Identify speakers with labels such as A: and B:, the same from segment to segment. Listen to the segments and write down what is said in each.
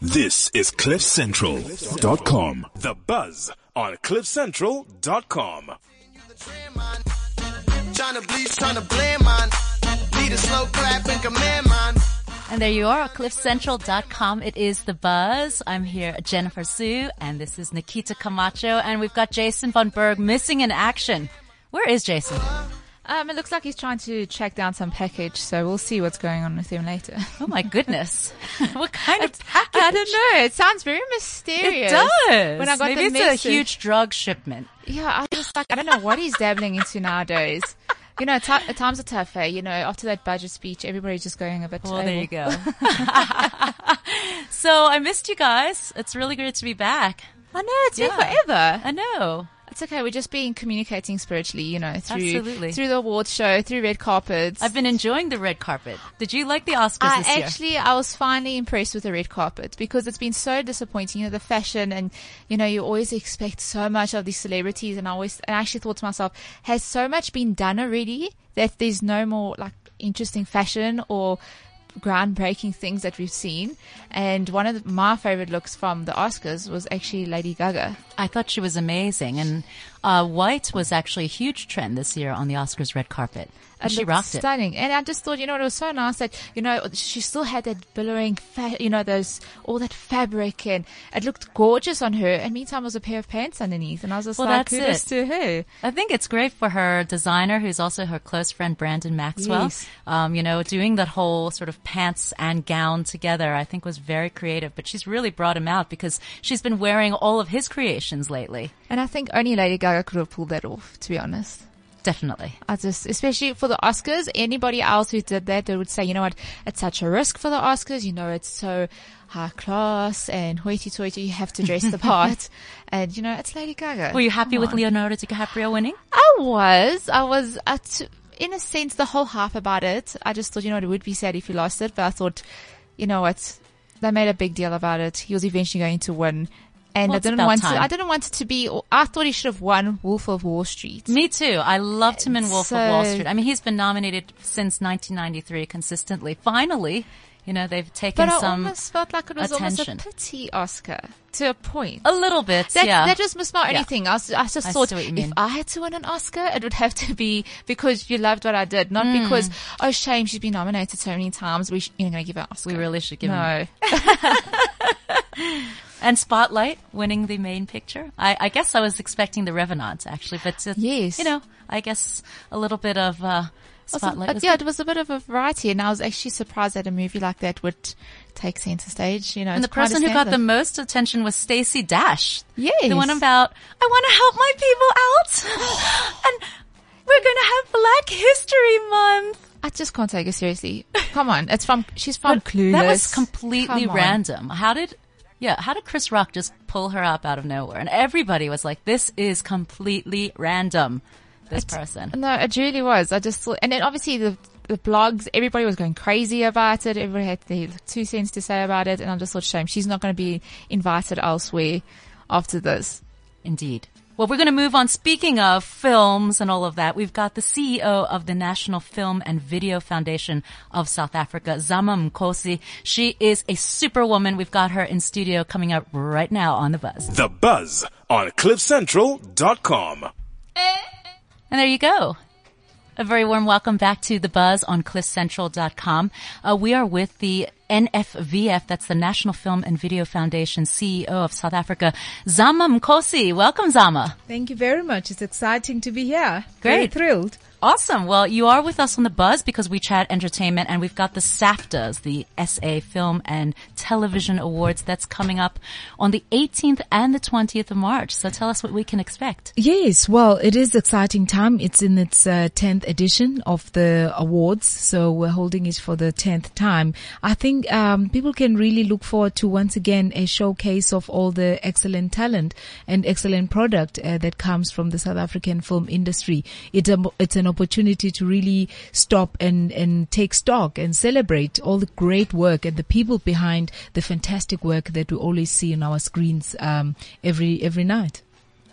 A: This is CliffCentral.com. The buzz on CliffCentral.com.
B: Trying to bleach, trying to blend mine. Need a slow clap and command mine.
C: And there you are, cliffcentral.com. It is The Buzz. I'm here, Jennifer Su, and this is Nikita Camacho, and we've got Jason Von Berg missing in action. Where is Jason?
D: Um, it looks like he's trying to track down some package, so we'll see what's going on with him later.
C: Oh my goodness. what kind of package?
D: I don't know. It sounds very mysterious.
C: It does.
D: When I got
C: Maybe it's
D: message,
C: a huge drug shipment.
D: Yeah, I just like I don't know what he's dabbling into nowadays. You know, t- times are tough. Eh? You know, after that budget speech, everybody's just going a bit.
C: Well, there you go. so I missed you guys. It's really great to be back.
D: I know it's
C: Yeah.
D: been forever.
C: I know.
D: It's okay. We're just being communicating spiritually. You know, through
C: Absolutely.
D: through the awards show, through red carpets.
C: I've been enjoying the red carpet. Did you like the Oscars
D: I
C: this year?
D: actually, I was finally impressed with the red carpet because it's been so disappointing. You know, the fashion and, you know, you always expect so much of these celebrities. And I always, and I actually thought to myself, has so much been done already that there's no more like interesting fashion or groundbreaking things that we've seen. And one of the, my favorite looks from the Oscars was actually Lady Gaga.
C: I thought she was amazing. And uh, white was actually a huge trend this year on the Oscars red carpet. And she rocked it.
D: stunning. And I just thought, you know, it was so nice that, you know, she still had that billowing, fa- you know, those, all that fabric and it looked gorgeous on her. And meantime, it was a pair of pants underneath. And I was just
C: Well,
D: like, kudos
C: it.
D: to her.
C: I think it's great for her designer, who's also her close friend Brandon Maxwell.
D: Yes.
C: Um, you know, doing that whole sort of pants and gown together, I think was very creative. But she's really brought him out because she's been wearing all of his creations lately.
D: And I think only Lady Gaga could have pulled that off, to be honest.
C: Definitely.
D: I just, especially for the Oscars, anybody else who did that, they would say, you know what, it's such a risk for the Oscars. You know, it's so high class and hoity-toity. You have to dress the part. And, you know, it's Lady Gaga.
C: Were you happy
D: Come
C: with
D: on.
C: Leonardo DiCaprio winning?
D: I was. I was, uh, t- in a sense, the whole half about it. I just thought, you know, what, it would be sad if he lost it, but I thought, you know what, they made a big deal about it. He was eventually going to win. And
C: Well,
D: I didn't want
C: time.
D: to, I didn't want it to be, I thought he should have won Wolf of Wall Street.
C: Me too. I loved him in Wolf of Wall Street. I mean, he's been nominated since 1993 consistently. Finally, you know, they've taken
D: But I
C: some
D: almost felt like it was
C: attention.
D: almost a pity Oscar to a point.
C: a little bit.
D: That,
C: yeah.
D: that just missed my only
C: Yeah.
D: thing. I, was, I just
C: I
D: thought if. I had to win an Oscar, it would have to be because you loved what I did, not
C: Hmm.
D: because, oh shame, she's been nominated so many times. We sh- you're going to give her an Oscar.
C: we really should give him
D: No.
C: And Spotlight winning the main picture. I, I guess I was expecting The Revenant actually, but uh,
D: Yes.
C: you know, I guess a little bit of uh, Spotlight. was
D: yeah,
C: good.
D: it was a bit of a variety, and I was actually surprised that a movie like that would take center stage. You know,
C: and the
D: it's quite a
C: person who got the most attention was Stacey Dash.
D: Yes.
C: the one about I want to help my people out, and we're going to have Black History Month.
D: I just can't take it seriously. Come on, it's from she's from
C: But
D: Clueless.
C: That was completely random. How did, yeah, how did Chris Rock just pull her up out of nowhere? And everybody was like, this is completely random. This person.
D: No, it really was. I just and then obviously the the blogs, everybody was going crazy about it. Everybody had their two cents to say about it, and I just thought, shame, she's not going to be invited elsewhere after this.
C: Indeed. Well, we're going to move on. Speaking of films and all of that, we've got the CEO of the National Film and Video Foundation of South Africa, Zama Mkosi. She is a superwoman. We've got her in studio coming up right now on The Buzz.
A: The buzz on CliffCentral.com.
C: And there you go. A very warm welcome back to The Buzz on CliffCentral.com. Uh, we are with the NFVF, that's the National Film and Video Foundation CEO of South Africa, Zama Mkosi. Welcome, Zama.
E: Thank you very much. It's exciting to be here. Very
C: Great.
E: thrilled.
C: Awesome. Well, you are with us on the Buzz because we chat entertainment and we've got the SAFTAs, the SA Film and Television Awards that's coming up on the 18th and the 20th of March. So tell us what we can expect.
E: Yes, well, it is exciting time. It's in its uh, 10th edition of the awards, so we're holding it for the 10th time. I think um, people can really look forward to once again a showcase of all the excellent talent and excellent product uh, that comes from the South African film industry. It's a, it's an opportunity to really stop and, and take stock and celebrate all the great work and the people behind the fantastic work that we always see on our screens um, every every night.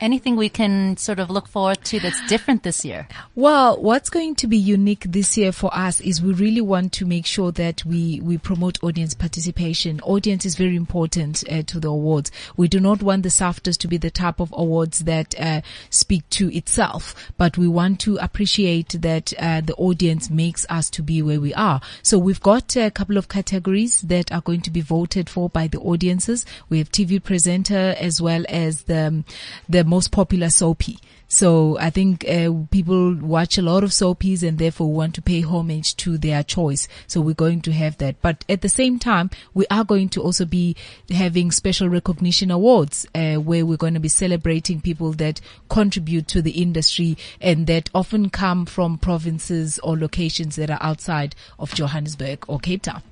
C: Anything we can sort of look forward to that's different this year?
E: Well, what's going to be unique this year for us is we really want to make sure that we, we promote audience participation. Audience is very important uh, to the awards. We do not want the SAFTAs to be the type of awards that uh, speak to itself, but we want to appreciate that uh, the audience makes us to be where we are. So we've got a couple of categories that are going to be voted for by the audiences. We have TV presenter as well as the the most popular soapy. So I think uh, people watch a lot of soapies and therefore want to pay homage to their choice. So we're going to have that. But at the same time, we are going to also be having special recognition awards uh, where we're going to be celebrating people that contribute to the industry and that often come from provinces or locations that are outside of Johannesburg or Cape Town.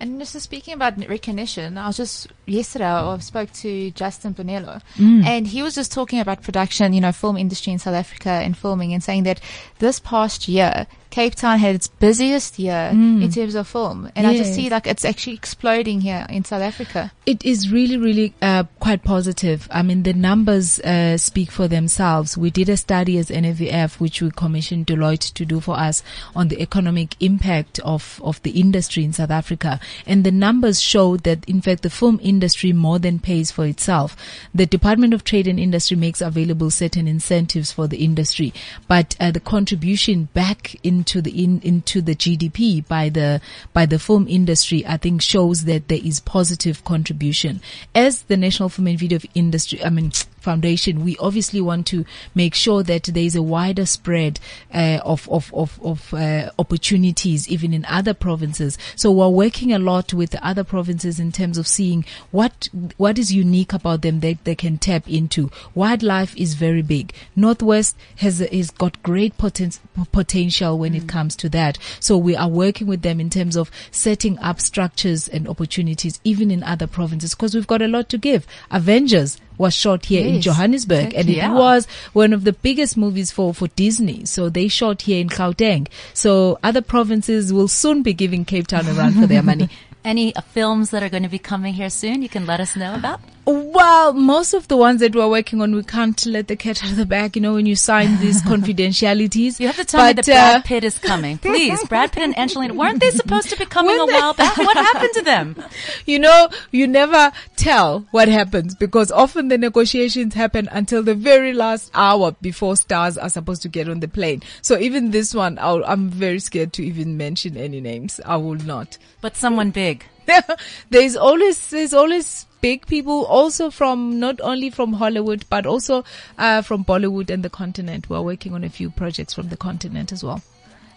D: And just speaking about recognition, I was just yesterday I mm. spoke to Justin Bonello, mm. and he was just talking about production, you know, film industry in South Africa and filming, and saying that this past year Cape Town had its busiest year in terms of film, and I just see like it's actually exploding here in South Africa.
E: It is really, really uh, quite positive. I mean, the numbers uh, speak for themselves. We did a study as NFVF, which we commissioned Deloitte to do for us on the economic impact of, of the industry in South Africa. And the numbers show that, in fact, the film industry more than pays for itself. The Department of Trade and Industry makes available certain incentives for the industry, but uh, the contribution back into the in, into the GDP by the by the film industry, I think, shows that there is positive contribution. As the National Film and Video Industry, I mean. Foundation, we obviously want to make sure that there is a wider spread uh, of of of, of uh, opportunities even in other provinces. So we're working a lot with the other provinces in terms of seeing what what is unique about them that they can tap into. Wildlife is very big. Northwest has has got great poten- potential when it comes to that. So we are working with them in terms of setting up structures and opportunities even in other provinces because we've got a lot to give. Avengers was shot here in
D: Yes,
E: Johannesburg and it
C: Yeah.
E: was one of the biggest movies for, for Disney. So they shot here in Gauteng. So other provinces will soon be giving Cape Town a run for their money.
C: Any films that are going to be coming here soon you can let us know about?
E: Well, most of the ones that we're working on, we can't let the cat out of the bag. You know, when you sign these confidentialities.
C: You have to tell me
E: But,
C: that Brad
E: uh,
C: Pitt is coming. Please, Brad Pitt and Angelina, weren't they supposed to be coming a while back? What happened to them?
E: you know, you never tell what happens because often the negotiations happen until the very last hour before stars are supposed to get on the plane. So even this one, I'll, I'm very scared to even mention any names. I will not.
C: But someone big.
E: there's always, there's always big people also from, not only from Hollywood, but also, uh, from Bollywood and the continent. We're working on a few projects from the continent as well.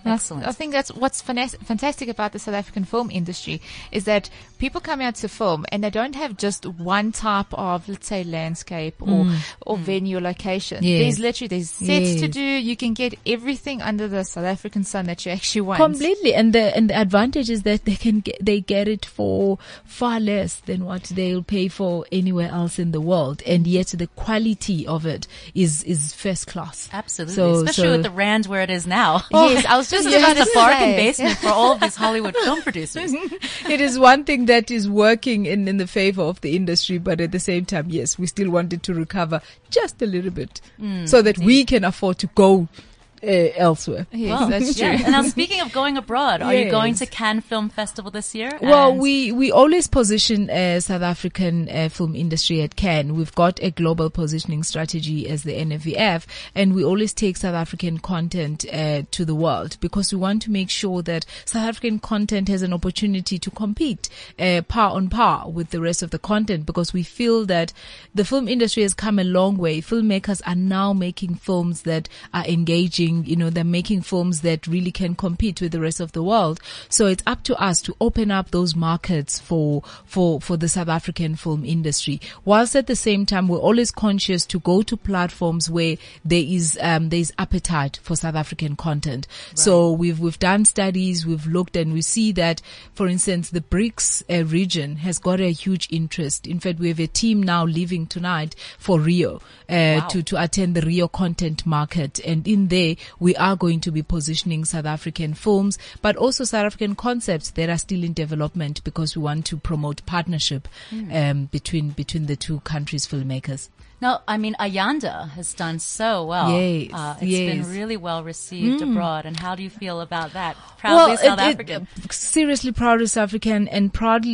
C: Excellent.
D: I think that's what's fantastic about the South African film industry is that people come out to film and they don't have just one type of, let's say, landscape or mm. or mm. venue or location.
E: Yes.
D: There's literally there's sets to do. You can get everything under the South African sun that you actually want.
E: Completely, and the and the advantage is that they can get they get it for far less than what they'll pay for anywhere else in the world, and yet the quality of it is is first class.
C: Absolutely.
E: So-
C: Especially
E: so-
C: with the rand where it is now. Oh.
D: Yes, I was just
C: is
D: about
C: a bargain basement for all of these Hollywood film producers.
E: it is one thing that is working in in the favor of the industry, but at the same time, yes, we still wanted to recover just a little bit mm, so that we can afford to go uh, elsewhere.
D: Yes,
C: Well,
D: that's true.
C: yeah. Now speaking of going abroad, are you going to Cannes Film Festival this year?
E: Well,
C: And-
E: we, we always position uh, South African uh, film industry at Cannes. We've got a global positioning strategy as the NFVF, and we always take South African content uh, to the world because we want to make sure that South African content has an opportunity to compete uh, par on par with the rest of the content because we feel that the film industry has come a long way. Filmmakers are now making films that are engaging. You know, they're making films that really can compete with the rest of the world. So it's up to us to open up those markets for for for the South African film industry. Whilst at the same time, we're always conscious to go to platforms where there is um, there is appetite for South African content. So we've we've done studies, we've looked, and we see that, for instance, the BRICS uh, region has got a huge interest. In fact, we have a team now leaving tonight for Rio uh, to to attend the Rio content market, and in there we are going to be positioning South African films, but also South African concepts that are still in development because we want to promote partnership um, between between the two countries' filmmakers.
C: Now, I mean, Ayanda has done so well.
E: Yes,
C: uh, it's
E: yes.
C: been really well received abroad. And how do you feel about that? Proudly South
E: it- it-
C: African.
E: seriously proud of South African and proud,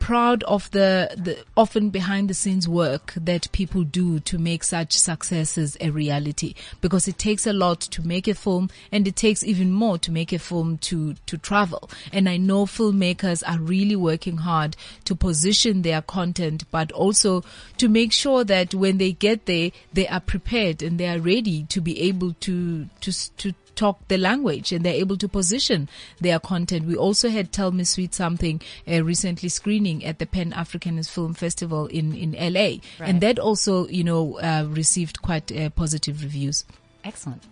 E: proud of the, the often behind the scenes work that people do to make such successes a reality. Because it takes a lot to make a film and it takes even more to make a film to, to travel. And I know filmmakers are really working hard to position their content, but also to make sure that when they get there, they are prepared and they are ready to be able to, to, to talk the language and they're able to position their content. We also had Tell Me Sweet Something uh, recently screening at the Pan Africanist Film Festival in, in LA.
C: Right.
E: And that also, you know, uh, received quite uh, positive reviews.
C: Excellent.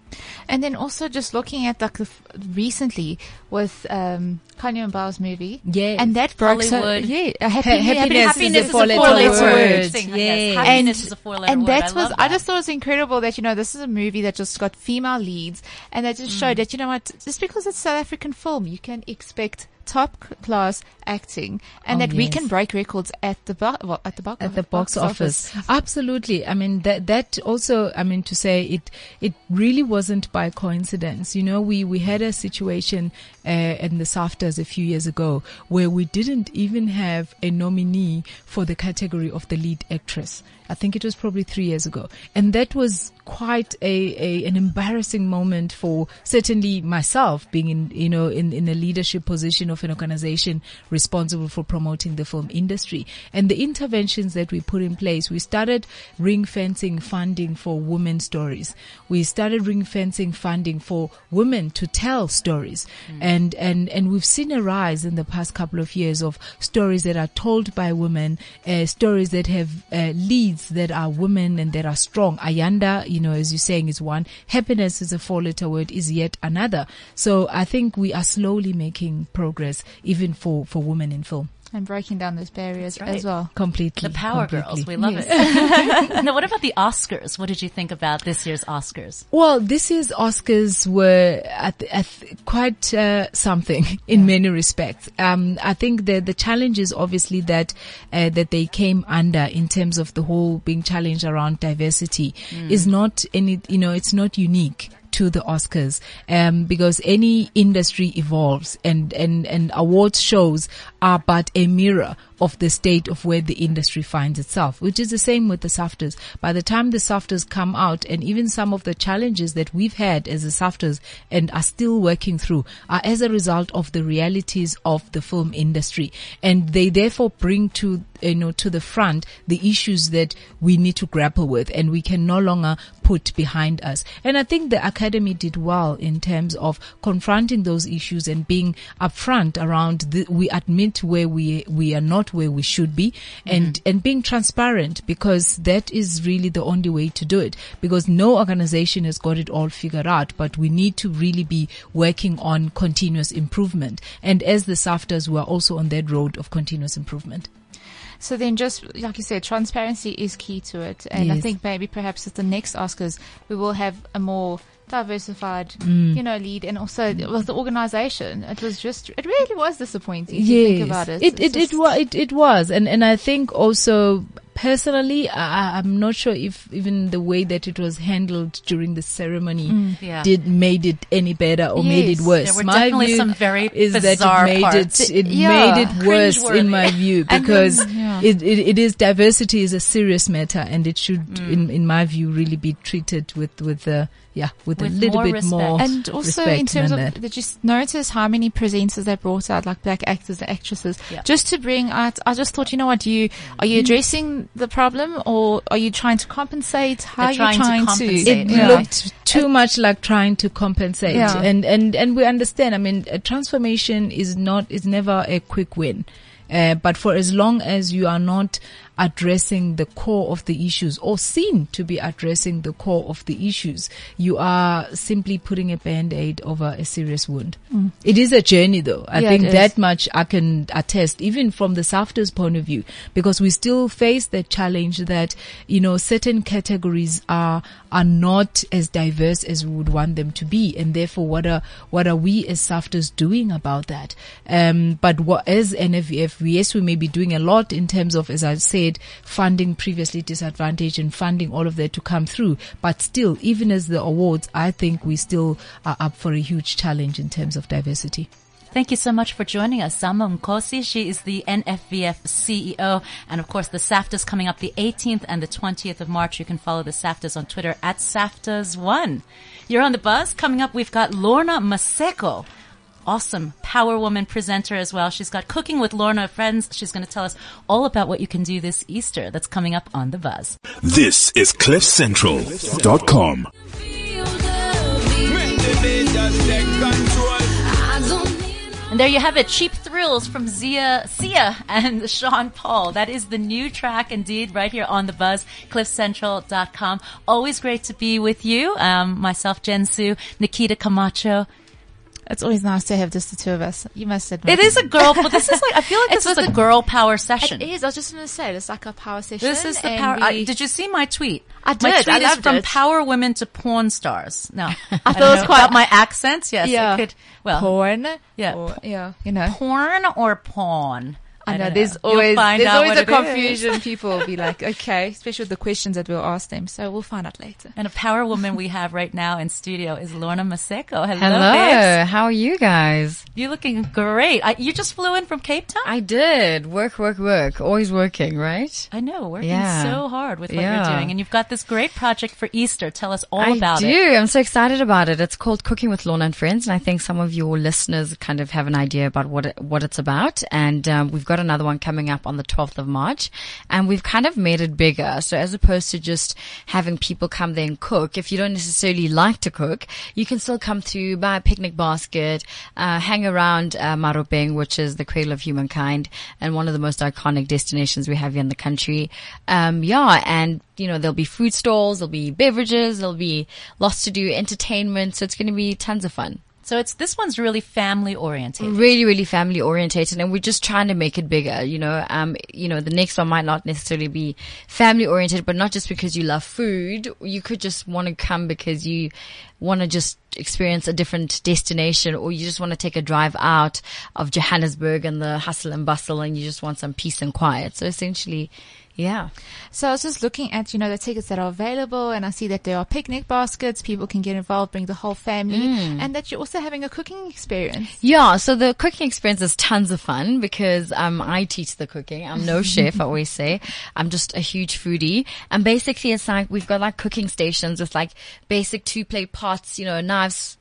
D: And then also just looking at like the f- recently with um Khanyi Mbau's movie.
E: yeah,
D: And that broke so yeah, happy,
E: Ha-
D: happiness,
E: happiness
C: Happiness
E: is a four-letter word.
C: word. Thing, yes.
E: Yes.
C: Happiness is a four-letter
D: and
C: word.
D: that
C: I
D: was
C: love
D: I just thought it was incredible that you know this is a movie that just got female leads and that just
C: Mm.
D: showed that you know what just because it's South African film you can expect top class acting and
E: Oh,
D: that we can break records at the bo- well, at the box
E: at the box office. Absolutely. I mean, that, that also, I mean, to say it, it really wasn't by coincidence. You know, we, we had a situation, uh, in the SAFTAs a few years ago where we didn't even have a nominee for the category of the lead actress. I think it was probably three years ago. And that was quite a, a an embarrassing moment for certainly myself being in, you know, in, in a leadership position of an organization responsible for promoting the film industry. And the interventions that we put in place, we started ring fencing funding for women stories. We started ring fencing funding for women to tell stories. And, and, and we've seen a rise in the past couple of years of stories that are told by women, uh, stories that have uh, leads that are women and that are strong. Ayanda, you know, as you're saying is one. Happiness is a four letter word is yet another. So I think we are slowly making progress even for, for women in film.
D: And breaking down those barriers
C: right.
D: as well.
E: Completely.
C: The Power
E: completely.
C: Girls. We love it. now, what about the Oscars? What did you think about this year's Oscars?
E: Well, this year's Oscars were at, at quite uh, something in many respects. Um, I think the the challenge is obviously that uh, that they came under in terms of the whole being challenged around diversity is not any you know it's not unique to the Oscars um, because any industry evolves and, and, and awards shows are but a mirror of the state of where the industry finds itself, which is the same with the SAFTAs. By the time the SAFTAs come out and even some of the challenges that we've had as the SAFTAs and are still working through are as a result of the realities of the film industry. And they therefore bring to you know, to the front the issues that we need to grapple with and we can no longer put behind us. And I think the Academy did well in terms of confronting those issues and being upfront around the, we admit where we, we are not where we should be and, mm-hmm. and being transparent because that is really the only way to do it because no organization has got it all figured out, but we need to really be working on continuous improvement. And as the SAFTAs, we are also on that road of continuous improvement.
D: So then just, like you said, transparency is key to it. And I think maybe perhaps at the next Oscars, we will have a more diversified,
E: Mm.
D: you know, lead. And also with the organization, it was just, it really was disappointing if you think about it.
E: It it it,
D: just-
E: wa- it it was, and and I think also personally, I, I'm not sure if even the way that it was handled during the ceremony
C: Yeah.
E: did made it any better or made it worse.
C: There were
E: my
C: definitely
E: view
C: some very
E: is that
C: bizarre
E: it made
C: parts.
E: it it
D: Yeah.
E: made it worse in my view
D: And
E: because
D: then- yeah.
E: It, it it is diversity is a serious matter and it should
C: Mm.
E: in in my view really be treated with with uh, yeah with,
C: With
E: a little
C: more
E: bit
C: respect.
E: more
D: And also in terms of,
E: that.
D: did you notice how many presenters they brought out, like black actors and actresses,
C: Yeah.
D: just to bring out, I just thought, you know what, you, are you addressing the problem or are you trying to compensate? How are
C: trying
D: you
C: to
D: to?
E: it
C: Yeah.
E: looked too much like trying to compensate
D: Yeah.
E: and and and we understand i mean a transformation is not is never a quick win uh, but for as long as you are not addressing the core of the issues or seen to be addressing the core of the issues. You are simply putting a band-aid over a serious wound. It is a journey though. I
D: Yeah,
E: think that much I can attest, even from the SAFTA's point of view, because we still face the challenge that, you know, certain categories are, are not as diverse as we would want them to be. And therefore, what are, what are we as SAFTAs doing about that? Um, but what, as NFVF, yes, we may be doing a lot in terms of, as I said, funding previously disadvantaged and funding all of that to come through. But still, even as the awards, I think we still are up for a huge challenge in terms of diversity.
C: Thank you so much for joining us. Zama Mkosi, she is the NFVF CEO. And of course, the SAFTAs coming up the 18th and the 20th of March. You can follow the SAFTAs on Twitter at SAFTAs1. You're on the buzz. Coming up, we've got Lorna Maseko. Awesome power woman presenter as well. She's got Cooking with Lorna Friends. She's going to tell us all about what you can do this Easter. That's coming up on the buzz.
A: This is CliffCentral.com.
C: And there you have it, Cheap Thrills from Zia, Sia and Sean Paul. That is the new track indeed right here on the buzz, cliffcentral.com. Always great to be with you. Um, myself, Jen Su, Nikita Camacho.
D: It's always nice to have just the two of us. You must admit.
C: It is a girl, but this is like, I feel like
D: It's
C: this is a girl power session.
D: It is. I was just going to say, it's like a power session.
C: This is the power. I, did you see my tweet?
D: I did.
C: My tweet
D: I
C: is from
D: it.
C: power women to porn stars. No, I,
D: thought it was quite-
C: about my accents. Yes,
D: yeah.
C: could. Well,
D: porn.
C: Yeah.
D: Or, yeah. You know.
C: porn or pawn.
D: I know there's always there's always a confusion. People will be like, okay, especially with the questions that we'll ask them. So we'll find out later.
C: And a power woman we have right now in studio is Lorna Maseko. Hello,
F: Hello,
C: babes.
F: how are you guys?
C: You're looking great. I, you just flew in from Cape Town?
F: I did. Work, work, work. Always working, right?
C: I know, working
F: Yeah.
C: so hard with what
F: Yeah.
C: you're doing. And you've got this great project for Easter. Tell us all
F: I
C: about
F: do.
C: it.
F: I'm so excited about it. It's called Cooking with Lorna and Friends, and I think some of your listeners kind of have an idea about what it, what it's about. And um, we've got another one coming up on the 12th of March, and we've kind of made it bigger. So as opposed to just having people come there and cook, if you don't necessarily like to cook, you can still come through, buy a picnic basket, uh, hang around uh, Maropeng, which is the cradle of humankind and one of the most iconic destinations we have here in the country. Um, yeah, and you know, there'll be food stalls, there'll be beverages, there'll be lots to do, entertainment. So it's going to be tons of fun.
C: So it's this one's really family oriented.
F: Really, really family orientated and we're just trying to make it bigger, you know, um, you know, the next one might not necessarily be family oriented, but not just because you love food. You could just want to come because you want to just experience a different destination or you just want to take a drive out of Johannesburg and the hustle and bustle and you just want some peace and quiet. So essentially, yeah.
D: So I was just looking at, you know, the tickets that are available and I see that there are picnic baskets. People can get involved, bring the whole family
C: Mm.
D: and that you're also having a cooking experience.
F: Yeah, so the cooking experience is tons of fun because um, I teach the cooking. I'm no chef, I always say. I'm just a huge foodie. And basically it's like we've got like cooking stations with like basic two plate pots, you know, knives,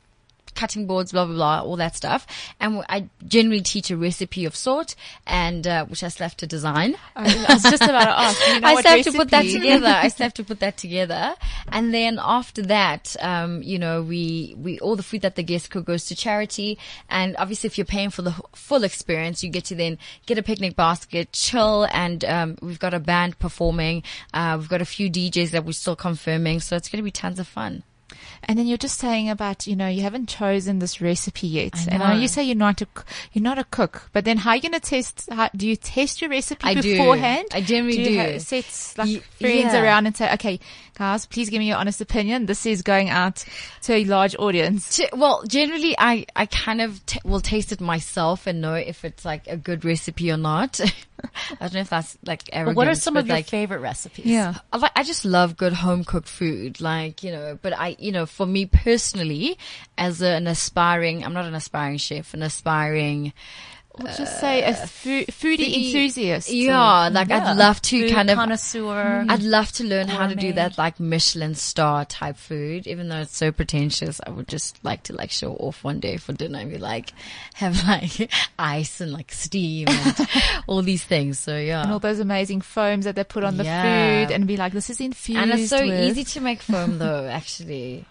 F: cutting boards, blah, blah, blah, all that stuff. And I generally teach a recipe of sort and, uh, which I still have to design.
D: I was just about to ask. You know
F: I still have to put that together. I still have to put that together. And then after that, um, you know, we, we, all the food that the guest cook goes to charity. And obviously if you're paying for the full experience, you get to then get a picnic basket, chill. And, um, we've got a band performing. Uh, we've got a few DJs that we're still confirming. So it's going to be tons of fun.
D: And then you're just saying about, you know, you haven't chosen this recipe yet.
F: I
D: And know
F: know.
D: you say you're not a, you're not a cook, but then how are you going to test, how, do you test your recipe
F: I do.
D: beforehand?
F: I generally
D: do. You
F: do.
D: like friends
F: yeah.
D: around and say, okay, guys, please give me your honest opinion. This is going out to a large audience.
F: Well, generally, I, I kind of t- will taste it myself and know if it's like a good recipe or not. I don't know if that's like
C: But what are some of your
F: like,
C: favorite recipes?
F: I like, I just love good home cooked food, like, you know, but I, you know, for me personally, as an aspiring, I'm not an aspiring chef, an aspiring,
D: We'll just say a uh, fo- foodie
F: foodie-
D: enthusiast.
F: yeah, mm. like
C: Yeah.
F: I'd love to
C: Food
F: kind of,
C: connoisseur. Mm-hmm.
F: I'd love to learn how to do that like Michelin star type food, even though it's so pretentious. I would just like to like show off one day for dinner and be like, have like ice and like steam and all these things. So yeah.
D: and all those amazing foams that they put on the food and be like, this is infused.
F: And it's so
D: with-
F: easy to make foam though, actually.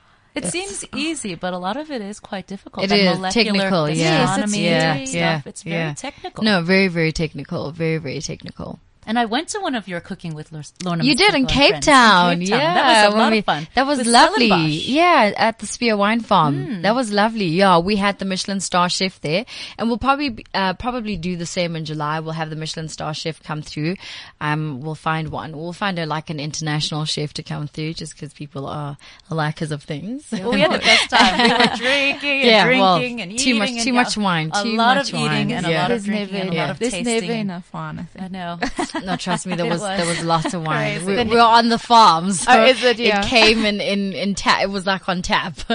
C: It seems easy, but a lot of it is quite difficult.
F: It is
C: molecular
F: technical, yeah.
C: gastronomy
F: yeah,
C: type
F: yeah.
C: It's very
F: yeah.
C: technical.
F: No, very, very technical. Very, very technical.
C: And I went to one of your cooking with Lorna.
F: You did in Cape Town,
C: in Cape Town.
F: yeah.
C: that was a lot
F: we-
C: of fun.
F: That was
C: With
F: lovely.
C: Stellenbosch.
F: Yeah, at the Spier Wine Farm.
C: Hmm.
F: That was lovely. Yeah, we had the Michelin star chef there, and we'll probably uh, probably do the same in July. We'll have the Michelin star chef come through. Um, we'll find one. We'll find a like an international chef to come through, just because people are likers of things.
C: Well, we had the best time. We were drinking and
F: Yeah, well,
C: drinking and
F: too much-
C: and
F: too
C: yeah,
F: much wine,
C: A lot
F: much
C: of eating
F: wine.
C: and a
F: Yeah.
C: lot of drinking
D: never,
C: and a lot of
D: there's
C: tasting.
D: never enough wine. I think.
C: I know.
F: No, trust me, there was,
C: was.
F: there was lots of wine. We, we were on the farm, so
D: Oh, is it? Yeah.
F: it came in in in tap. It was like on tap.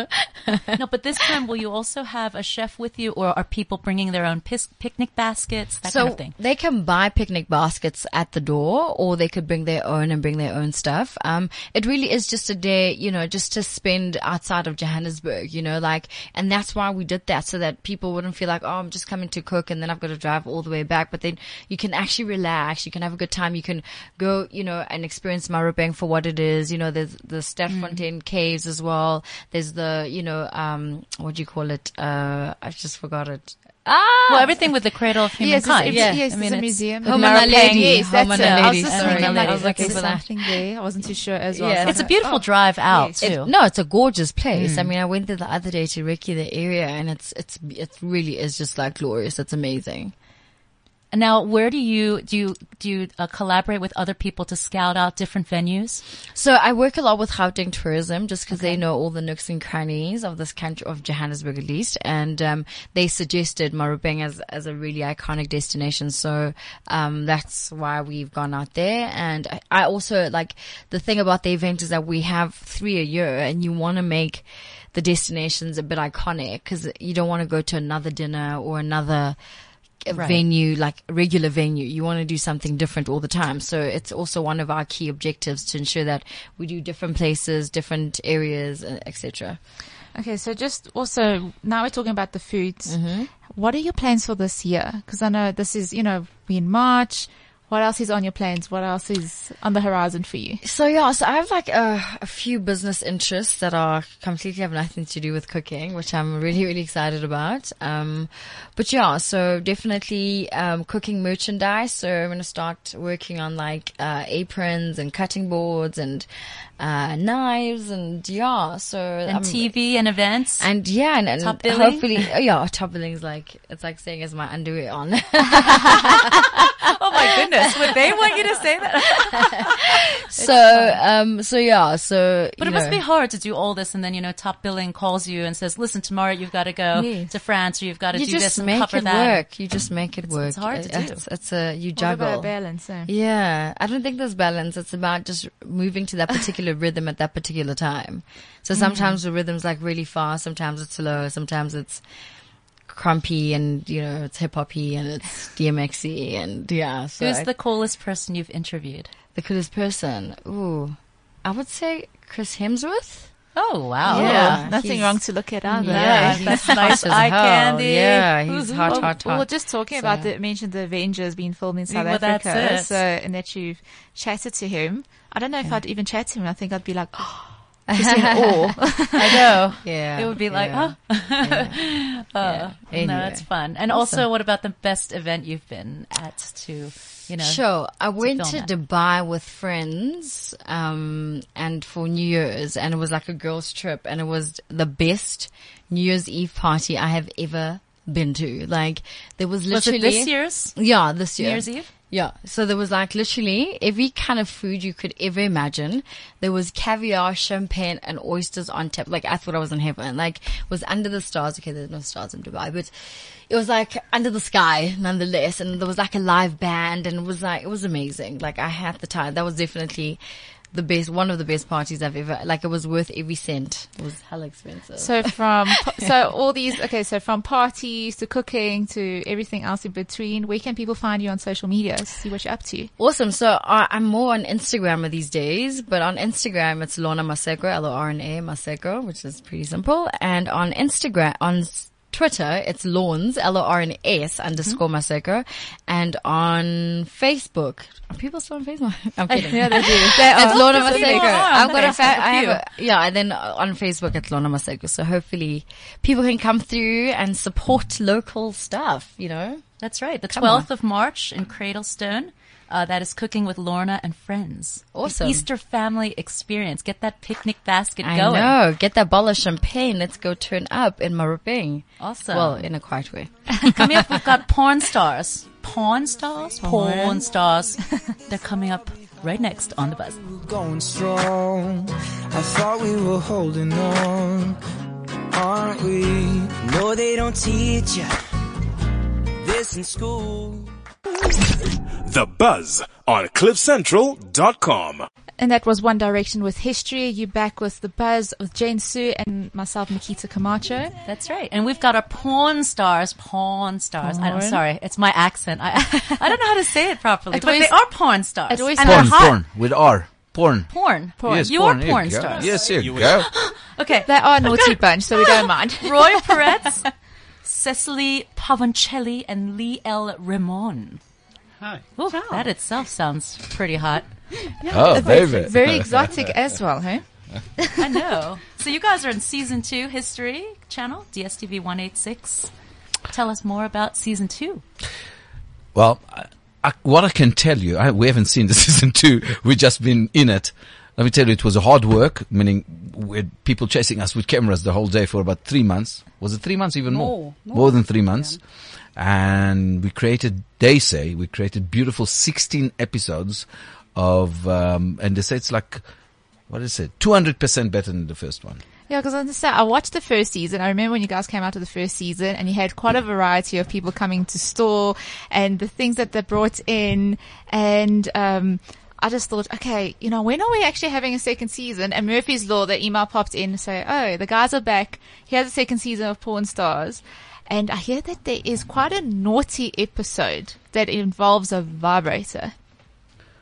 C: no, but this time will you also have a chef with you, or are people bringing their own pis- picnic baskets, that
F: so
C: kind of thing?
F: they can buy picnic baskets at the door, or they could bring their own and bring their own stuff. Um, it really is just a day, you know, just to spend outside of Johannesburg, you know, like, and that's why we did that so that people wouldn't feel like, oh, I'm just coming to cook and then I've got to drive all the way back. But then you can actually relax. You can have a good time. You can go, you know, and experience Maropeng for what it is. You know, there's the Sterkfontein caves as well. There's the, you know, um, what do you call it? Uh, I just forgot it. Ah!
C: Well, everything with the cradle of
D: Yes,
C: humankind.
D: it's,
F: Yeah.
D: yes,
C: I mean,
D: it's a museum. Homo
F: naledi.
D: Yes,
F: Home
D: that's
F: a
D: it. I was just thinking that. I was
F: Looking for that.
D: something there. I wasn't too sure as well.
F: Yeah.
D: So
C: It's a beautiful
D: oh,
C: drive out
D: yes.
C: too.
F: It, no, it's a gorgeous place. I mean, I went there the other day to recce the area, and it's it's it really is just like glorious. It's amazing.
C: And now, where do you do you do you uh, collaborate with other people to scout out different venues?
F: So I work a lot with Gauteng Tourism just because they know all the nooks and crannies of this country, of Johannesburg at least. And, um, they suggested Maropeng as, as a really iconic destination. So, um, that's why we've gone out there. And I, I also like the thing about the event is that we have three a year and you want to make the destinations a bit iconic because you don't want to go to another dinner or another, a
C: Right.
F: venue, like a regular venue. You want to do something different all the time. So it's also one of our key objectives to ensure that we do different places, different areas, uh, etc.
D: Okay, so just also now we're talking about the foods.
F: Mm-hmm.
D: What are your plans for this year? Because I know this is, you know, we in March. What else is on your plans? What else is on the horizon for you?
F: So yeah, so I have like a, a few business interests that are completely have nothing to do with cooking, which I'm really, really excited about. Um, but yeah, so definitely, um, cooking merchandise. So I'm to start working on like, uh, aprons and cutting boards and, uh, knives and yeah, so.
C: And
F: I'm-
C: TV and events.
F: And yeah, and, and
C: Top
F: hopefully, oh, yeah, top billing's like, it's like saying is my underwear on.
C: oh my goodness, would they want you to say that?
F: so, um, so yeah, so.
C: But
F: you
C: it must be hard to do all this, and then you know, top billing calls you and says, "Listen, tomorrow you've got to go
F: Yes.
C: to France, or you've got to
F: you
C: do
F: just
C: this and
F: make
C: cover
F: it
C: that."
F: work. You just make it work.
C: it's hard to do.
F: It's, it's a, you
D: What about
F: juggle.
D: balance? eh?
F: Yeah, I don't think there's balance. It's about just moving to that particular rhythm at that particular time. So sometimes the rhythm's like really fast, sometimes it's slow, sometimes it's crumpy and, you know, it's hip hoppy and it's DMXy and yeah. So
C: Who's
F: I-
C: the coolest person you've interviewed?
F: the coolest person? Ooh, I would say Chris Hemsworth.
C: Oh wow!
F: Yeah.
D: Nothing
F: he's-
D: wong to look at either.
C: Yeah,
D: eh?
F: he's
C: that's nice
F: as
C: eye
F: hell.
C: candy.
F: Yeah, he's
C: Woohoo.
F: hot,
D: Well,
F: hot,
D: well,
F: hot.
D: just talking
F: So-
D: about the mentioned the Avengers being filmed in South
C: Well, that's
D: Africa,
C: it.
D: so and that you've chatted to him. I don't know if I'd even chat to him. I think I'd be like, oh, just in awe.
C: I know.
F: Yeah,
C: It would be like,
F: yeah.
C: huh?
F: Yeah.
C: Uh, No,
F: Anyway.
C: it's fun. And also, what about the best event you've been at to, you know?
F: Sure. I went to
C: film it.
F: Dubai with friends, um, and for New Year's, and it was like a girls' trip, and it was the best New Year's Eve party I have ever been to. Like, there was
C: Was
F: literally.
C: it this year's
F: Yeah, this
C: New
F: year.
C: Year's Eve?
F: Yeah. So there was like literally every kind of food you could ever imagine. There was caviar, champagne, and oysters on tap. Like I thought I was in heaven. Like was under the stars. Okay, there's no stars in Dubai, but it was like under the sky nonetheless. And there was like a live band and it was like, it was amazing. Like I had the time. That was definitely the best, one of the best parties I've ever, like it was worth every cent. It was hella expensive.
D: So from so all these okay, so from parties to cooking to everything else in between, where can people find you on social media? to See what you're up to.
F: Awesome. So I, I'm more on Instagram these days, but on Instagram it's Lorna Maseko, L-O-R-N-A Maseko, which is pretty simple. And on Instagram, on Twitter, it's Lorns, L-O-R-N-S underscore mm-hmm. Maseko. And on Facebook, are people still on Facebook? I'm kidding.
D: Yeah, they do. They
F: It's. Lorna
C: People
F: Maseko.
C: are on
F: I've got a fa- I have
C: few.
F: a, yeah, and then on Facebook it's Lorna Maseko. So hopefully people can come through and support local stuff, you know?
C: That's right. The
F: Come on.
C: 12th of March in Cradlestone. Uh, that is cooking with Lorna and friends. The Easter family experience. Get that picnic basket
F: I
C: going.
F: know. Get that bottle of champagne. Let's go turn up in Maropeng.
C: Awesome.
F: Well, in a quiet way.
C: Coming up, we've got porn stars. Porn stars? Porn stars. They're coming up right next on the buzz.
G: going strong. I thought we were holding on, aren't we? No, they don't teach you this in school.
A: The Buzz on CliffCentral.com.
D: And that was One Direction with History. You back with the buzz with Jane Su and myself, Nikita Camacho.
C: That's right. And we've got our porn stars. Porn stars. I, am sorry. It's my accent. I, I don't know how to say it properly,
D: It
C: but
D: always-
C: they are porn stars.
D: it always
C: and they're
H: Porn,
C: hot.
H: porn, with R. Porn.
C: Porn. Porn.
H: Yes,
C: you
H: porn.
C: are porn stars.
H: Yes, here you go.
C: Okay.
D: They are a naughty bunch, so we don't mind.
C: Roy Peretz, Cecily Pavoncelli, and Lee L. Ramon.
I: Hi.
C: Ooh, that itself sounds pretty hot.
H: Oh, baby.
D: Very exotic as well, hey?
C: I know. So you guys are in season two history channel, DSTV 186. Tell us more about season two.
H: Well, I, I, what I can tell you, I, we haven't seen the season two. We've just been in it. Let me tell you, it was a hard work, meaning we had people chasing us with cameras the whole day for about three months. Was it three months? Even more. More, than three months. And we created, they say, we created beautiful 16 episodes of, um, and they say it's like, what is it? 200% better than the first one.
D: Yeah, because I understand. I watched the first season. I remember when you guys came out to the first season, and you had quite a variety of people coming to store, and the things that they brought in, and um, I just thought, okay, you know, when are we actually having a second season? And Murphy's Law, the email popped in to say, oh, the guys are back. Here's a second season of Porn Stars. And I hear that there is quite a naughty episode that involves a vibrator.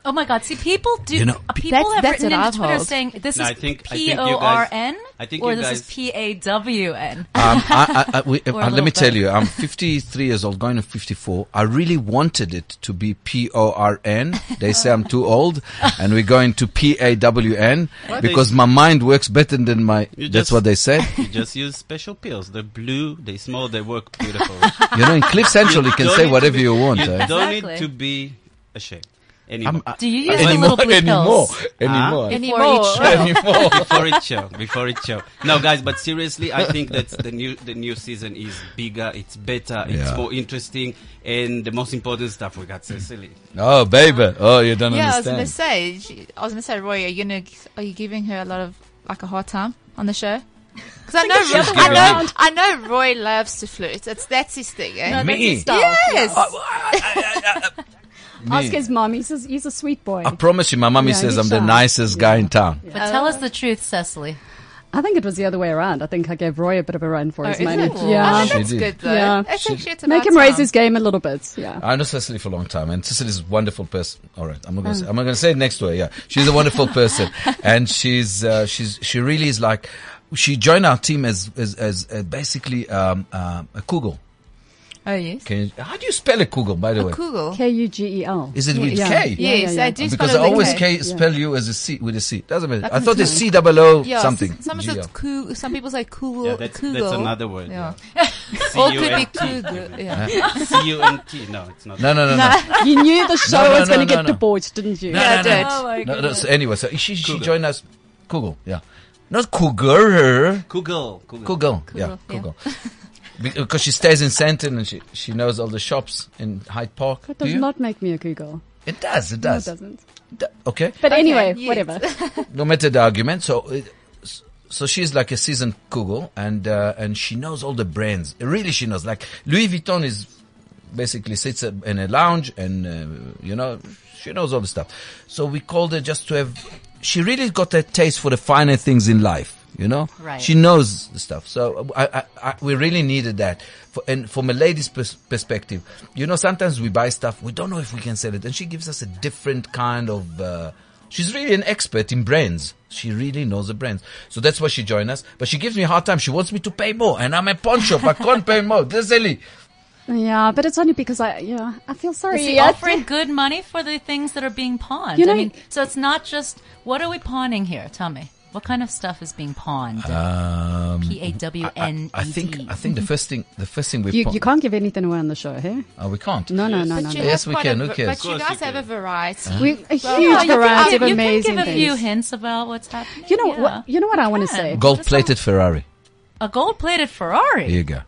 C: Oh my God! See, people do.
H: You know,
C: uh, people
D: That's-
C: have
D: that's
C: written
D: what
C: into Twitter
D: heard.
C: saying this
I: No,
C: is
I: I think- I think
C: P
I: you
C: O R N,
I: guys- I think
C: or this
I: guys-
C: is P A W N.
H: Um, I, I, I, we, uh, let
C: little
H: me tell you, I'm 53 years old, going to 54. I really wanted it to be P-O-R-N. They say I'm too old, and we're going to P-A-W-N because my mind works better than my.
I: You
H: that's what they said.
I: You just use special pills. They're blue, they small, they work beautiful.
H: You know, in Cliff Central, you can say whatever
I: be-
H: you want.
I: You
H: eh?
I: don't
C: Exactly.
I: need to be ashamed anymore.
H: I'm- uh,
C: Do you use the
H: anymore,
C: little blue
H: anymore,
C: pills?
H: anymore,
D: Anymore.
H: anymore.
I: before it show, before it show. No, guys, but seriously, I think that the new the new season is bigger, it's better, it's
H: Yeah.
I: more interesting, and the most important stuff we got Cecily.
H: Oh, baby. Uh-huh. Oh, you don't
D: Yeah, I was gonna say. she- I was gonna say, Roy, are you gonna are you giving her a lot of like a hard time on the show? Because I know, Roy, I know, I know, Roy loves to flirt. It's that's his thing. Eh?
H: Me?
D: Yes.
J: Ask his mum. He's a, he's a sweet boy.
H: I promise you, my mommy
J: Yeah,
H: says I'm the
J: shy.
H: nicest guy in town.
C: But tell us the truth, Cecily.
J: I think it was the other way around. I think I gave Roy a bit of a run for his money.
D: it?
J: Yeah.
D: I think that's good though.
J: Yeah.
D: That's
H: She-
D: it's
J: Make
D: about
J: him raise his game a little bit. Yeah.
H: I know Cecily for a long time, and Cecily's a wonderful person. All right, I'm not gonna say, I'm not gonna say it next to her. Yeah, she's a wonderful person, and she's uh, she's she really is like she joined our team as as, as uh, basically um, uh, a kugel.
D: Oh yes.
H: Can you, how do you spell a kugel, by the way?
D: Google.
J: K U G E L.
H: Is it with
J: Yeah.
H: K?
J: Yeah,
D: Yes,
J: yeah,
D: I
J: yeah.
D: do.
H: Because I
D: spell it
H: always
D: K.
H: K spell you as a C with a C. Doesn't matter.
J: Like
H: I thought it's C double O
D: Yeah,
H: something.
D: s- Some
H: G-
D: say
H: yeah.
D: coo, Some people say cool.
I: Yeah, that's,
D: Kugel.
I: that's another word.
D: Yeah.
I: Yeah.
D: Or could be
I: C-U-N-T.
D: Kugel. Yeah. Uh-huh.
I: C-U-N-T. No, it's not.
H: No, no, no, no.
J: You knew the show
H: No, no,
J: was going to get
H: no.
J: debauched, didn't you?
H: No,
D: Yeah,
H: no,
D: I
H: no.
D: did.
C: Oh
H: No, no, so anyway, so she she joined us. Kugel, yeah, not cougar.
I: Google. Google.
H: Kugel, yeah,
D: yeah.
H: Kugel. Because she stays in Sandton and she she knows all the shops in Hyde Park.
J: That does
H: you?
J: not make me a Google.
H: It does. It does.
J: No, it
H: does.
J: doesn't.
H: D- okay.
J: But anyway,
D: yes.
J: whatever.
H: No matter the argument. So. It, so she's like a seasoned Kugel and uh, and she knows all the brands. Really, she knows. Like Louis Vuitton is basically sits in a lounge and uh, you know she knows all the stuff. So we called her just to have. She really got a taste for the finer things in life. You know,
C: Right.
H: she knows the stuff. So I, I, I, we really needed that. For, and from a lady's pers- perspective, you know, sometimes we buy stuff we don't know if we can sell it, and she gives us a different kind of. Uh, she's really an expert in brands. She really knows the brands. So that's why she joined us. But she gives me a hard time. She wants me to pay more, and I'm a pawn shop. I can't pay more. This is silly.
J: yeah, but it's only because I, yeah, I feel sorry.
C: Is he
J: I-
C: offering good money for the things that are being pawned?
J: You know-
C: I mean, so it's not just what are we pawning here? Tell me. What kind of stuff is being pawned?
H: Um,
C: P A W N
H: I, I
C: E
H: think
C: D.
H: I think the first thing the first thing we
J: You, you can't give anything away on the show, hey?
H: Oh, we can't.
J: No, no, no, no,
D: But
J: no.
D: you
H: Yes, we can.
D: A,
H: Who cares?
D: But you guys
I: you
D: have a
I: can.
D: variety.
J: We, a huge
C: Yeah, you can
J: variety
C: give-
J: of
C: you can give a few hints about what's happening.
J: You know
C: Yeah.
J: what? You know what I want to say.
H: Gold plated Ferrari.
C: A gold-plated Ferrari.
H: Here you go.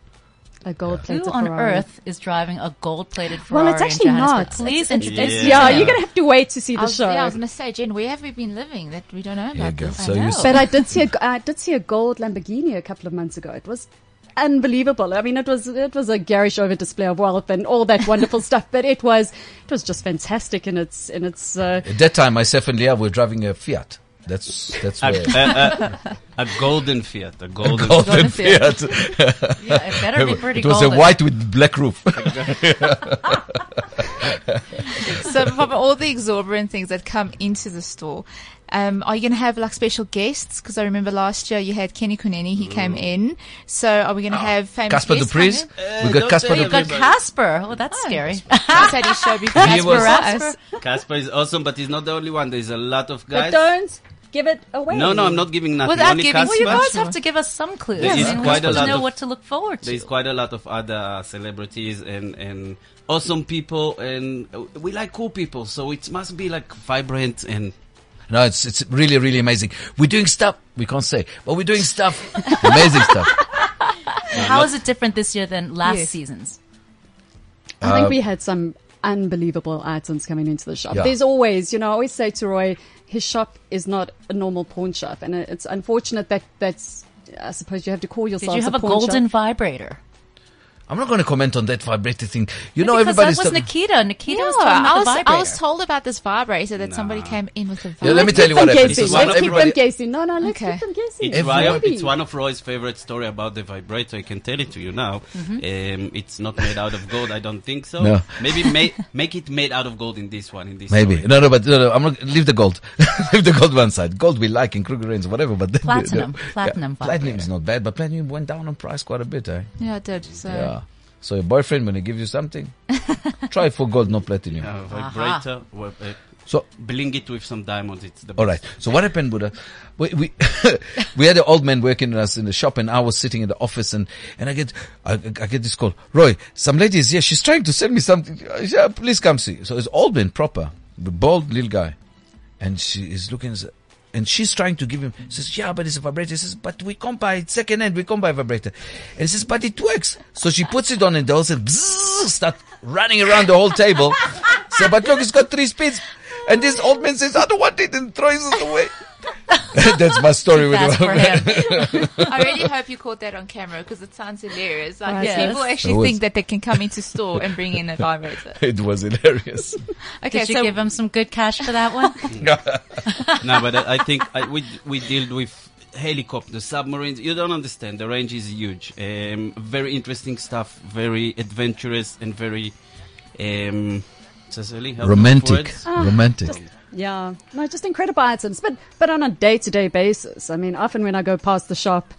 J: A gold
C: Who
J: plated
C: on
J: Ferrari.
C: earth is driving a gold-plated Ferrari?
J: Well, it's actually
C: Johannesburg?
J: not.
C: Please introduce.
I: Yeah.
J: Yeah, you're gonna have to wait to see
D: I
J: the
D: was,
J: show.
D: yeah, I was going to say, Jen, where have we been living that we don't know about
H: go.
D: this?
H: So you
C: know.
J: But I did see a, I did see a gold Lamborghini a couple of months ago. It was unbelievable. I mean, it was it was a garish over display of wealth and all that wonderful stuff. But it was it was just fantastic in its in its. Uh,
H: At that time, myself and Leah were driving a Fiat. That's that's
I: A, a, a, a golden Fiat, a golden.
H: Golden
C: Golden
H: Fiat.
C: Yeah, it better be pretty
H: it was
C: golden.
H: a white with black roof.
D: so from all the exorbitant things that come into the store, um, are you going to have like special guests? Because I remember last year you had Kenny Kunene, he came mm. in. So are we going to ah, have famous
H: Casper
D: guests
H: de
D: Vries. Uh,
H: we got
I: don't
H: Casper
I: tell
C: You've got Casper. Oh, that's oh. scary.
D: He's had his show before.
H: He was-
I: Casper is awesome, but he's not the only one. There's a lot of
J: but
I: guys.
J: don't give it away.
I: No, no, I'm not giving nothing.
D: Without
I: Only
D: giving-
C: Well, you guys have to give us some clues.
I: There
C: I
I: is
C: we're
I: quite a
C: supposed to
I: lot
C: know
I: of-
C: what to look forward to.
I: There's quite a lot of other celebrities and, and awesome people, and uh, we like cool people, so it must be like vibrant and
H: No, it's it's really really amazing. We're doing stuff we can't say, but we're doing stuff, amazing stuff.
C: How is it different this year than last
D: Yes.
C: season's?
J: I think we had some unbelievable items coming into the shop.
H: Yeah.
J: There's always, you know, I always say to Roy, his shop is not a normal pawn shop, and it's unfortunate that that's. I suppose you have to call yourself.
C: Did you have a
J: pawn
C: golden
J: shop.
C: vibrator?
H: I'm not going to comment on that vibrator thing. You know,
C: because
H: everybody's
C: that was
H: talking-
C: Nikita. Nikita
D: Yeah,
C: was talking about
D: I
C: the
D: was,
C: vibrator.
D: I was told about this vibrator that somebody came in with a vibrator.
H: Yeah, let me tell you what happened.
J: guessing.
H: This is
J: Let's
H: what
J: keep them
H: everybody-
J: guessing. No, no, let's
D: Okay.
J: keep them guessing.
I: It's, Roy, it's one of Roy's favorite story about the vibrator. I can tell it to you now. Um, it's not made out of gold. I don't think so.
H: No.
I: Maybe make make it made out of gold in this one. In this
H: Maybe
I: story.
H: no, no, but no, no, I'm not. Leave the gold. leave the gold one side. Gold we like in Krugerrand, whatever. But the- the-
C: Platinum.
H: the-
C: Platinum
H: yeah, platinum is not bad, but platinum went down on price quite a bit. Eh?
D: Yeah, I did. So.
H: Yeah. So your boyfriend, when he gives you something, try for gold, not platinum.
I: Uh, vibrator. well, uh,
H: So
I: bling it with some diamonds. It's the
H: All
I: best.
H: right. So what happened, Buddha? We we, we had an old man working with us in the shop, and I was sitting in the office, and and I get I, I get this call. Roy, some lady is here. She's trying to send me something. I said, "Ah, please come see. So it's old man proper, the bald little guy, and she is looking. And she's trying to give him. Says, "Yeah, but it's a vibrator." He says, "But we can't buy it second hand. We can't buy a vibrator." And he says, "But it works." So she puts it on, and the whole "Bzzz," start running around the whole table. So, but look, it's got three speeds. And this old man says, "I don't want it," and throws it away. That's my story with
C: Fast for him.
D: I really hope you caught that on camera because it sounds hilarious. Like
J: Right.
D: people actually think that they can come into store and bring in a vibrator.
H: It was hilarious.
D: Okay,
C: Did you
D: so
C: give him some good cash for that one?
I: no, but I, I think I, we we deal with helicopters, submarines. You don't understand. The range is huge. Um, very interesting stuff. Very adventurous and very um, Cecily, help me
H: Romantic.
I: words.
H: Ah, romantic.
J: Yeah, no, just incredible items, but but on a day to day basis. I mean, often when I go past the shop,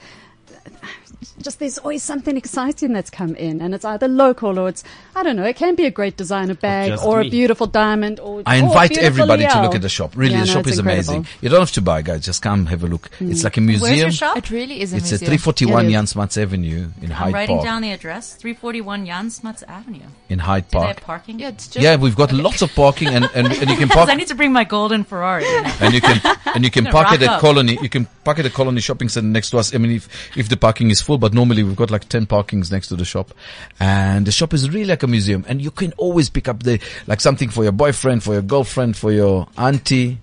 J: just there's always something exciting that's come in, and it's either local or it's I don't know. It can be a great designer bag
I: just
J: or a beautiful diamond. Or
H: I invite
J: beautiful
H: everybody to look at the shop. Really,
J: Yeah,
H: the
J: no,
H: shop is
J: incredible.
H: amazing. You don't have to buy, guys. Just come have a look. It's mm. like a
C: Where's
H: museum.
C: your shop?
D: it really is a
H: It's a
D: museum.
H: 341
J: It is.
H: Jan Smuts Avenue in
C: I'm
H: Hyde
C: writing down the address. 341 Jan Smuts Avenue.
H: in Hyde
C: Do they have
H: Park.
C: parking?
D: Yeah, it's just
H: Yeah, we've got lots of parking, and, and, and you can park.
C: I need to bring my golden Ferrari. you know.
H: and you can and you can park it at
C: up.
H: Colony. You can park it at Colony Shopping Center next to us. I mean, if if the parking is full, but normally we've got like ten parkings next to the shop, and the shop is really like a museum. And you can always pick up the like something for your boyfriend, for your girlfriend, for your auntie,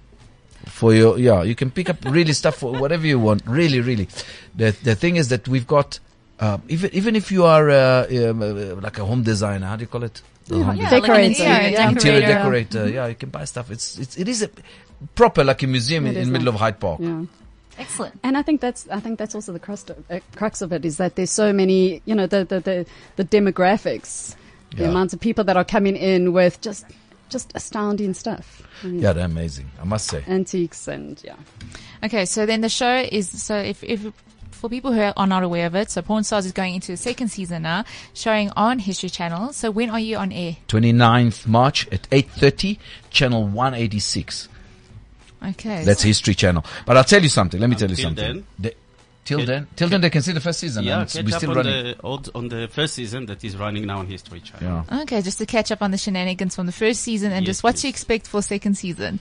H: for your yeah. You can pick up really stuff for whatever you want. Really, really. The the thing is that we've got. Uh, even even if you are uh, um, uh, like a home designer, how do you call it? The home
C: Yeah,
H: designer.
C: like
J: Decorator,
C: interior
J: yeah.
H: interior
C: decorator.
H: decorator. Yeah, you can buy stuff. It's it's it is a proper like a museum in,
J: It
H: in the middle
J: nice.
H: of Hyde Park.
J: Yeah.
C: Excellent.
J: And I think that's I think that's also the crux of, uh, crux of it is that there's so many you know the the the, the demographics, the amounts of people that are coming in with just just astounding stuff. I
H: Yeah, they're amazing. I must say.
J: antiques and yeah.
D: Okay, so then the show is so if if for people who are not aware of it, so Pawn Stars is going into the second season now, showing on History Channel. So when are you on air?
H: 29th March at 8:30, channel 186.
D: Okay.
H: That's History Channel. But I'll tell you something. Let me tell you
I: Until
H: something.
I: then?
H: They- till
I: Ca-
H: then, till then, they can see the first season.
I: Yeah,
H: and
I: catch
H: we're
I: up on
H: running.
I: the old, on the first season that is running now on History Channel.
H: Yeah,
D: Okay, just to catch up on the shenanigans from the first season and
I: Yes,
D: just what to
I: please.
D: expect for second season.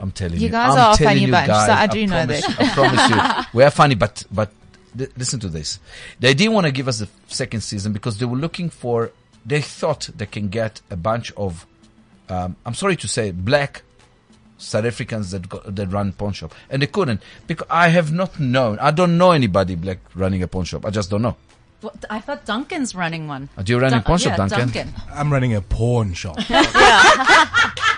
H: I'm telling
D: You
H: you.
D: guys
H: I'm
D: are a funny
H: you
D: bunch, so
H: guys,
D: I do know
H: promise,
D: that.
H: I promise you, we are funny, but but th- listen to this. They didn't want to give us the second season because they were looking for. They thought they can get a bunch of, um, I'm sorry to say, black South Africans that got, that run pawn shop, and they couldn't because I have not known. I don't know anybody black running a pawn shop. I just don't know.
C: Well, I thought Duncan's running one.
H: Uh, Do you run a
C: Dun-
H: pawn shop,
C: yeah,
H: Duncan?
C: Duncan.
K: I'm running a pawn shop.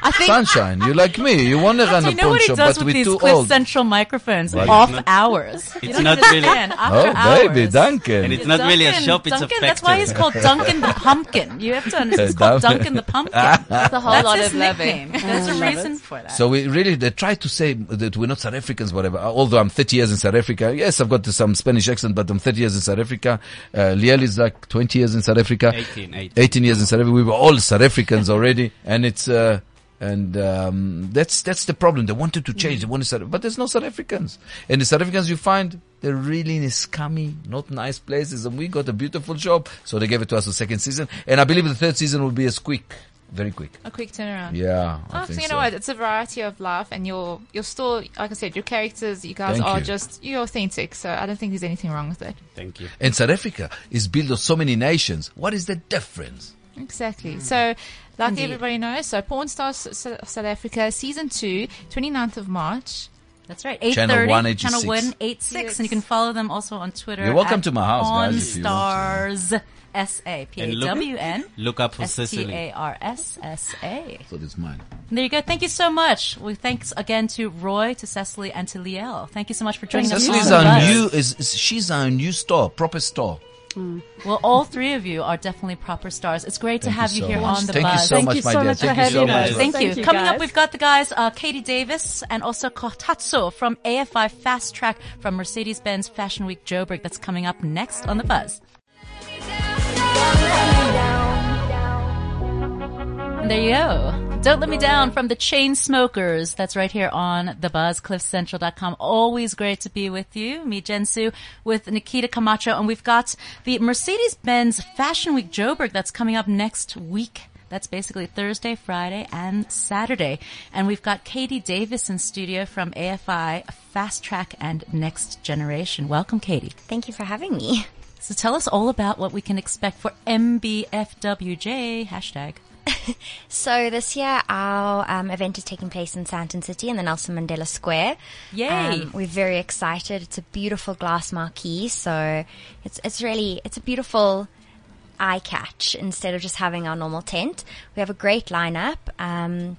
D: I think
H: Sunshine, you like me. You want to run a
C: you know
H: pawn
C: what he
H: shop,
C: does
H: but
C: with
H: we're
C: these
H: too
C: Cliff
H: old.
C: Central microphones
H: Right.
C: off
I: It's not-
C: hours?
I: It's
C: don't
I: not really-
H: Oh,
C: hours.
H: baby, Duncan.
I: And it's not really a
C: Duncan,
I: shop, it's a
C: Duncan, That's why he's called Duncan the Pumpkin. You have to understand. It's called Duncan the Pumpkin.
D: that's a whole
C: That's
D: lot
C: his
D: of loving.
C: nickname. There's a reason for that.
H: So we really, they try to say that we're not South Africans, whatever. Although I'm 30 years in South Africa. Yes, I've got some Spanish accent, but I'm 30 years in South Africa. Uh, Liel is like 20 years in South Africa.
I: 18, 18.
H: 18 years in South Africa. We were all South Africans already. And it's, uh, and, um, that's, that's the problem. They wanted to change. They wanted South, but there's no South Africans. And the South Africans you find, they're really in scummy, not nice places. And we got a beautiful job. So they gave it to us for second season. And I believe the third season will be as quick. Very quick.
D: a quick turnaround.
H: Yeah. I
D: Oh, so you know what? It's a variety of life, and you're you're still, like I said, your characters. You guys
H: Thank
D: are
H: you.
D: just you're authentic. So I don't think there's anything wrong with it.
I: Thank you.
H: And South Africa is built of so many nations. What is the difference?
D: Exactly. So, like
C: Indeed.
D: everybody knows, so Pawn Stars South Africa season two, 29th of March.
C: That's right.
H: Channel
C: 830,
H: 186.
C: Channel 186. And you can follow them also on Twitter.
H: You're welcome
C: at
H: to my house, guys, if you want
C: Stars S-A.
I: And look- up for Cecily.
C: S-T-A-R-S-S-A.
H: So it's mine.
C: There you go. Thank you so much. We thanks again to Roy, to Cecily, and to Liel. Thank you so much for joining us.
H: Cecily's
C: on the
H: our
C: bus.
H: new, is, is, she's our new star, proper star.
C: Well, all three of you are definitely proper stars. It's great to have
H: you
C: you, here
H: much.
C: on the
H: Thank you so
J: Thank
H: much,
J: you
H: my
J: so
H: dear.
J: much
H: Thank
J: for
H: you so
J: having
H: much.
J: us.
C: Thank,
J: Thank
C: you.
J: you,
C: Coming up, we've got the guys, uh, Caileigh Davis and also Khothatso from AFI Fast Track from Mercedes-Benz Fashion Week Joburg. That's coming up next on the buzz. There you go. Don't Let Me Down from the Chainsmokers. That's right here on the buzz, cliffcentral.com. Always great to be with you. Me, Jen Su, with Nikita Camacho. And we've got the Mercedes-Benz Fashion Week Joburg that's coming up next week. That's basically Thursday, Friday, and Saturday. And we've got Caileigh Davis in studio from AFI Fast Track and Next Generation. Welcome, Caileigh.
L: Thank you for having me.
C: So tell us all about what we can expect for MBFWJ hashtag.
L: So this year our um, event is taking place in Sandton City in the Nelson Mandela Square.
C: Yay.
L: Um, we're very excited. It's a beautiful glass marquee, so it's it's really it's a beautiful eye catch instead of just having our normal tent. We have a great lineup. Um,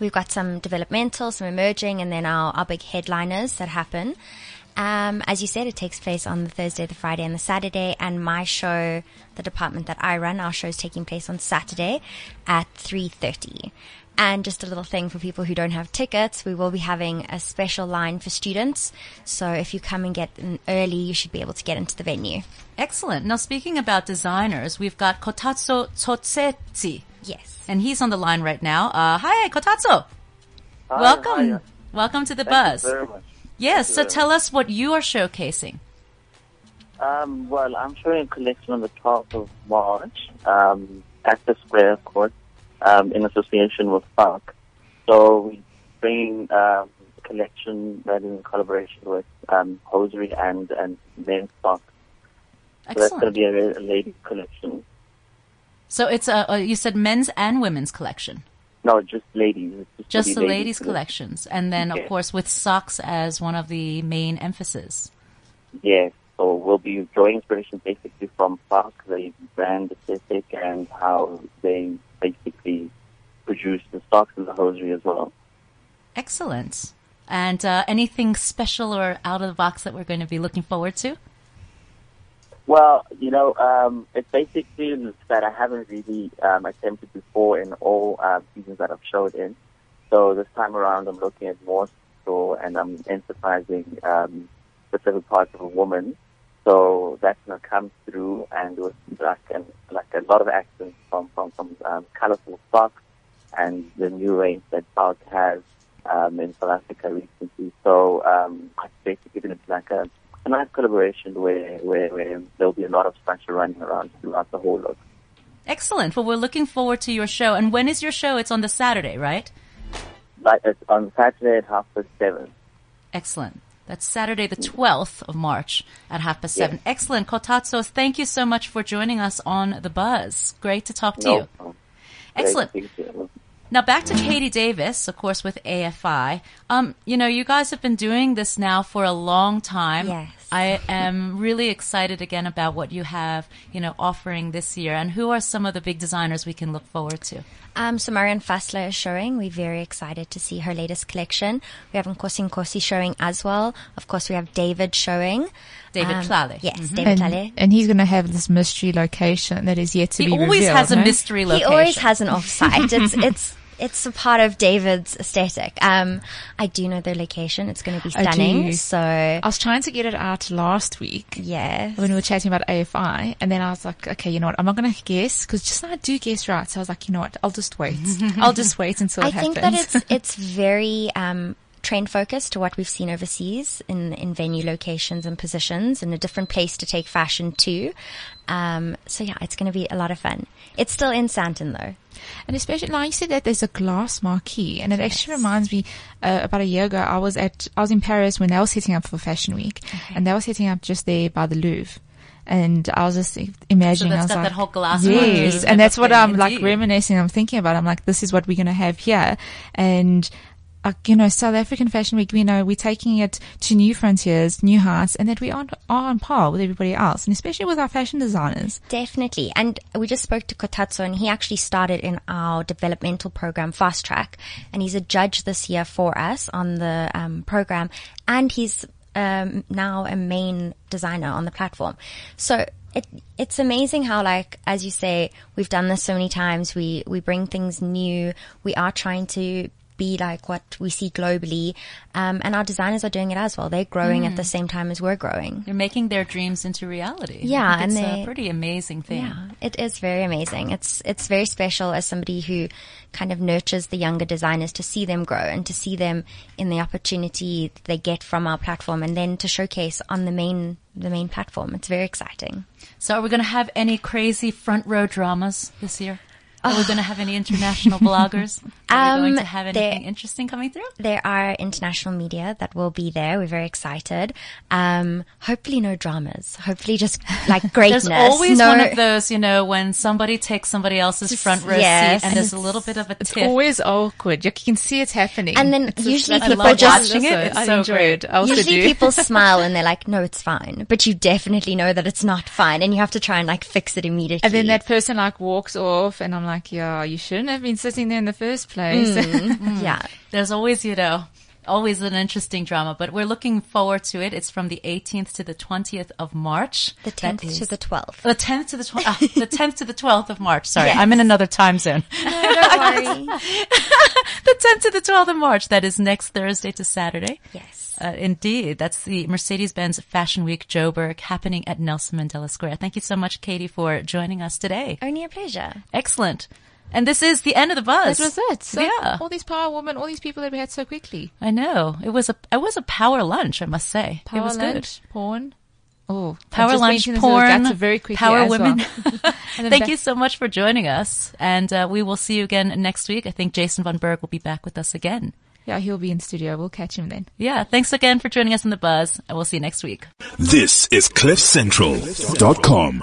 L: we've got some developmental, some emerging, and then our, our big headliners that happen. Um, as you said, it takes place on the Thursday, the Friday, and the Saturday. And my show, the department that I run, our show is taking place on Saturday at three thirty. And just a little thing for people who don't have tickets, we will be having a special line for students. So if you come and get in early, you should be able to get into the venue.
C: Excellent. Now, speaking about designers, we've got Khothatso Tsotsetsi.
L: Yes.
C: And he's on the line right now. Uh, hi, Khothatso. Welcome.
M: hi.
C: Welcome to the
M: Thank
C: buzz.
M: you very much.
C: Yes, so tell us what you are showcasing.
M: Um, well, I'm showing a collection on the 12th of March um, at the Square, of course, um, in association with Falke. So we're bringing um, a collection that is in collaboration with um, Hosiery and, and Men's Socks. So that's going to be a, a ladies collection.
C: So it's a, you said men's and women's collection.
M: No, just ladies.
C: Just
M: for
C: the ladies'
M: collection.
C: collections. And then, of course, with socks as one of the main emphasis.
M: Yes. So we'll be drawing inspiration basically from Falke, the brand aesthetic, and how they basically produce the socks and the hosiery as well.
C: Excellent. And uh, anything special or out of the box that we're going to be looking forward to?
M: Well, you know, um, it's basically that I haven't really um, attempted before in all uh, seasons that I've showed in. So this time around, I'm looking at more so, and I'm emphasizing um, specific parts of a woman. So that's to come through, and with like an, like a lot of accents from from from um, colorful socks and the new range that Falke has um, in South Africa recently. So um, it's basically be like a, a nice collaboration where, where, where there'll be a lot of Sasha running around throughout the whole look.
C: Excellent. Well, we're looking forward to your show. And when is your show? It's on the Saturday, right?
M: Like it's on Saturday at half past seven.
C: Excellent. That's Saturday, the 12th of March at half past seven. Excellent. Khothatso, thank you so much for joining us on The Buzz. Great to talk to
M: No
C: you. Excellent.
M: Great to see you.
C: Now back to Caileigh Davis, of course, with AFI. Um, you know, you guys have been doing this now for a long time.
L: Yes.
C: I am really excited again about what you have, you know, offering this year. And who are some of the big designers we can look forward to?
L: Um, so Marianne Fassler is showing. We're very excited to see her latest collection. We have Nkosi Nkosi showing as well. Of course, we have David showing.
C: David
L: Um,
C: Tlale.
L: Yes,
C: Mhm.
L: David
D: and,
L: Tlale.
D: and he's going to have this mystery location that is yet to
C: He
D: be revealed.
C: He always
D: revealed,
C: has a mystery location.
L: He always has an offsite. it's it's it's a part of David's aesthetic. Um, I do know the location. It's going to be
D: I
L: stunning. So
D: I was trying to get it out last week.
L: Yeah.
D: When we were chatting about AFI, and then I was like, okay, you know what? I'm not going to guess because just I do guess right. So I was like, you know what? I'll just wait. I'll just wait until
L: I
D: it
L: think
D: happens.
L: that it's it's very um, trend focused to what we've seen overseas in in venue locations and positions, and a different place to take fashion to. Um, so yeah, it's going to be a lot of fun. It's still in Sandton though.
D: And especially, like you said, that there's a glass marquee, and it actually reminds me. Uh, about a year ago, I was at I was in Paris when they were setting up for Fashion Week, and they were setting up just there by the Louvre. And I was just imagining.
C: So that's
D: I was
C: got
D: like,
C: that whole glass
D: Yes, and that's what I'm like
C: indeed.
D: reminiscing. I'm thinking about. I'm like, this is what we're going to have here, and. Uh, you know, South African Fashion Week, we know we're taking it to new frontiers, new heights, and that we aren't are on par with everybody else, and especially with our fashion designers.
L: Definitely. And we just spoke to Khothatso and he actually started in our developmental program, Fast Track. And he's a judge this year for us on the um, program. And he's um, now a main designer on the platform. So it, it's amazing how like, as you say, we've done this so many times. We, we bring things new. We are trying to be like what we see globally. Um, and our designers are doing it as well. They're growing at
C: Mm.
L: the same time as we're growing.
C: They're making their dreams into reality.
L: Yeah, and
C: it's
L: they-
C: a pretty amazing thing.
L: Yeah, it is very amazing. It's it's very special as somebody who kind of nurtures the younger designers to see them grow and to see them in the opportunity they get from our platform and then to showcase on the main the main platform. It's very exciting.
C: So are we going to have any crazy front row dramas this year? Are we going to have any international bloggers? Are we going
L: Um,
C: to have
L: there-
C: anything interesting coming through?
L: There are international media that will be there. We're very excited. Um, hopefully no dramas. Hopefully just like greatness.
C: There's always
L: no,
C: one of those, you know, when somebody takes somebody else's front row
L: yes.
C: seat and
L: And
C: there's a little bit of a
D: It's
C: tiff.
D: always awkward. You can see it happening.
L: And then
D: It's
L: usually
D: I
L: people
D: love
L: just
D: watching it.
C: It's
D: I
C: so
D: enjoy
C: great.
D: it. I also
L: Usually
D: do.
L: people smile and they're like, no, it's fine. But you definitely know that it's not fine and you have to try and like fix it immediately.
D: And then that person like walks off, and I'm like, yeah, you shouldn't have been sitting there in the first place.
L: Mm. yeah.
C: There's always, you know, always an interesting drama, but we're looking forward to it. It's from the 18th to the 20th of March.
L: The
C: That
L: 10th to
C: is-
L: the 12th.
C: The 10th to the 12th, ah, the 10th to the 12th of March. Sorry,
L: Yes.
C: I'm in another time zone.
L: don't worry.
C: the 10th to the 12th of March. That is next Thursday to Saturday.
L: Yes.
C: Uh, indeed. That's the Mercedes-Benz Fashion Week Joburg happening at Nelson Mandela Square. Thank you so much, Caileigh, for joining us today.
L: Only a pleasure.
C: Excellent. And this is the end of the buzz.
D: That was it. So
C: yeah.
D: all these power women, all these people that we had so quickly.
C: I know. It was a, it was a power lunch, I must say.
D: Power
C: it was
D: lunch, porn. Oh,
C: Power lunch, porn,
D: That's a very quick
C: power women.
D: well.
C: Thank you so much for joining us. And uh, we will see you again next week. I think Jason Von Berg will be back with us again.
D: Yeah, he'll be in studio. We'll catch him then.
C: Yeah. Thanks again for joining us in the buzz. And we'll see you next week.
A: This is CliffCentral.com.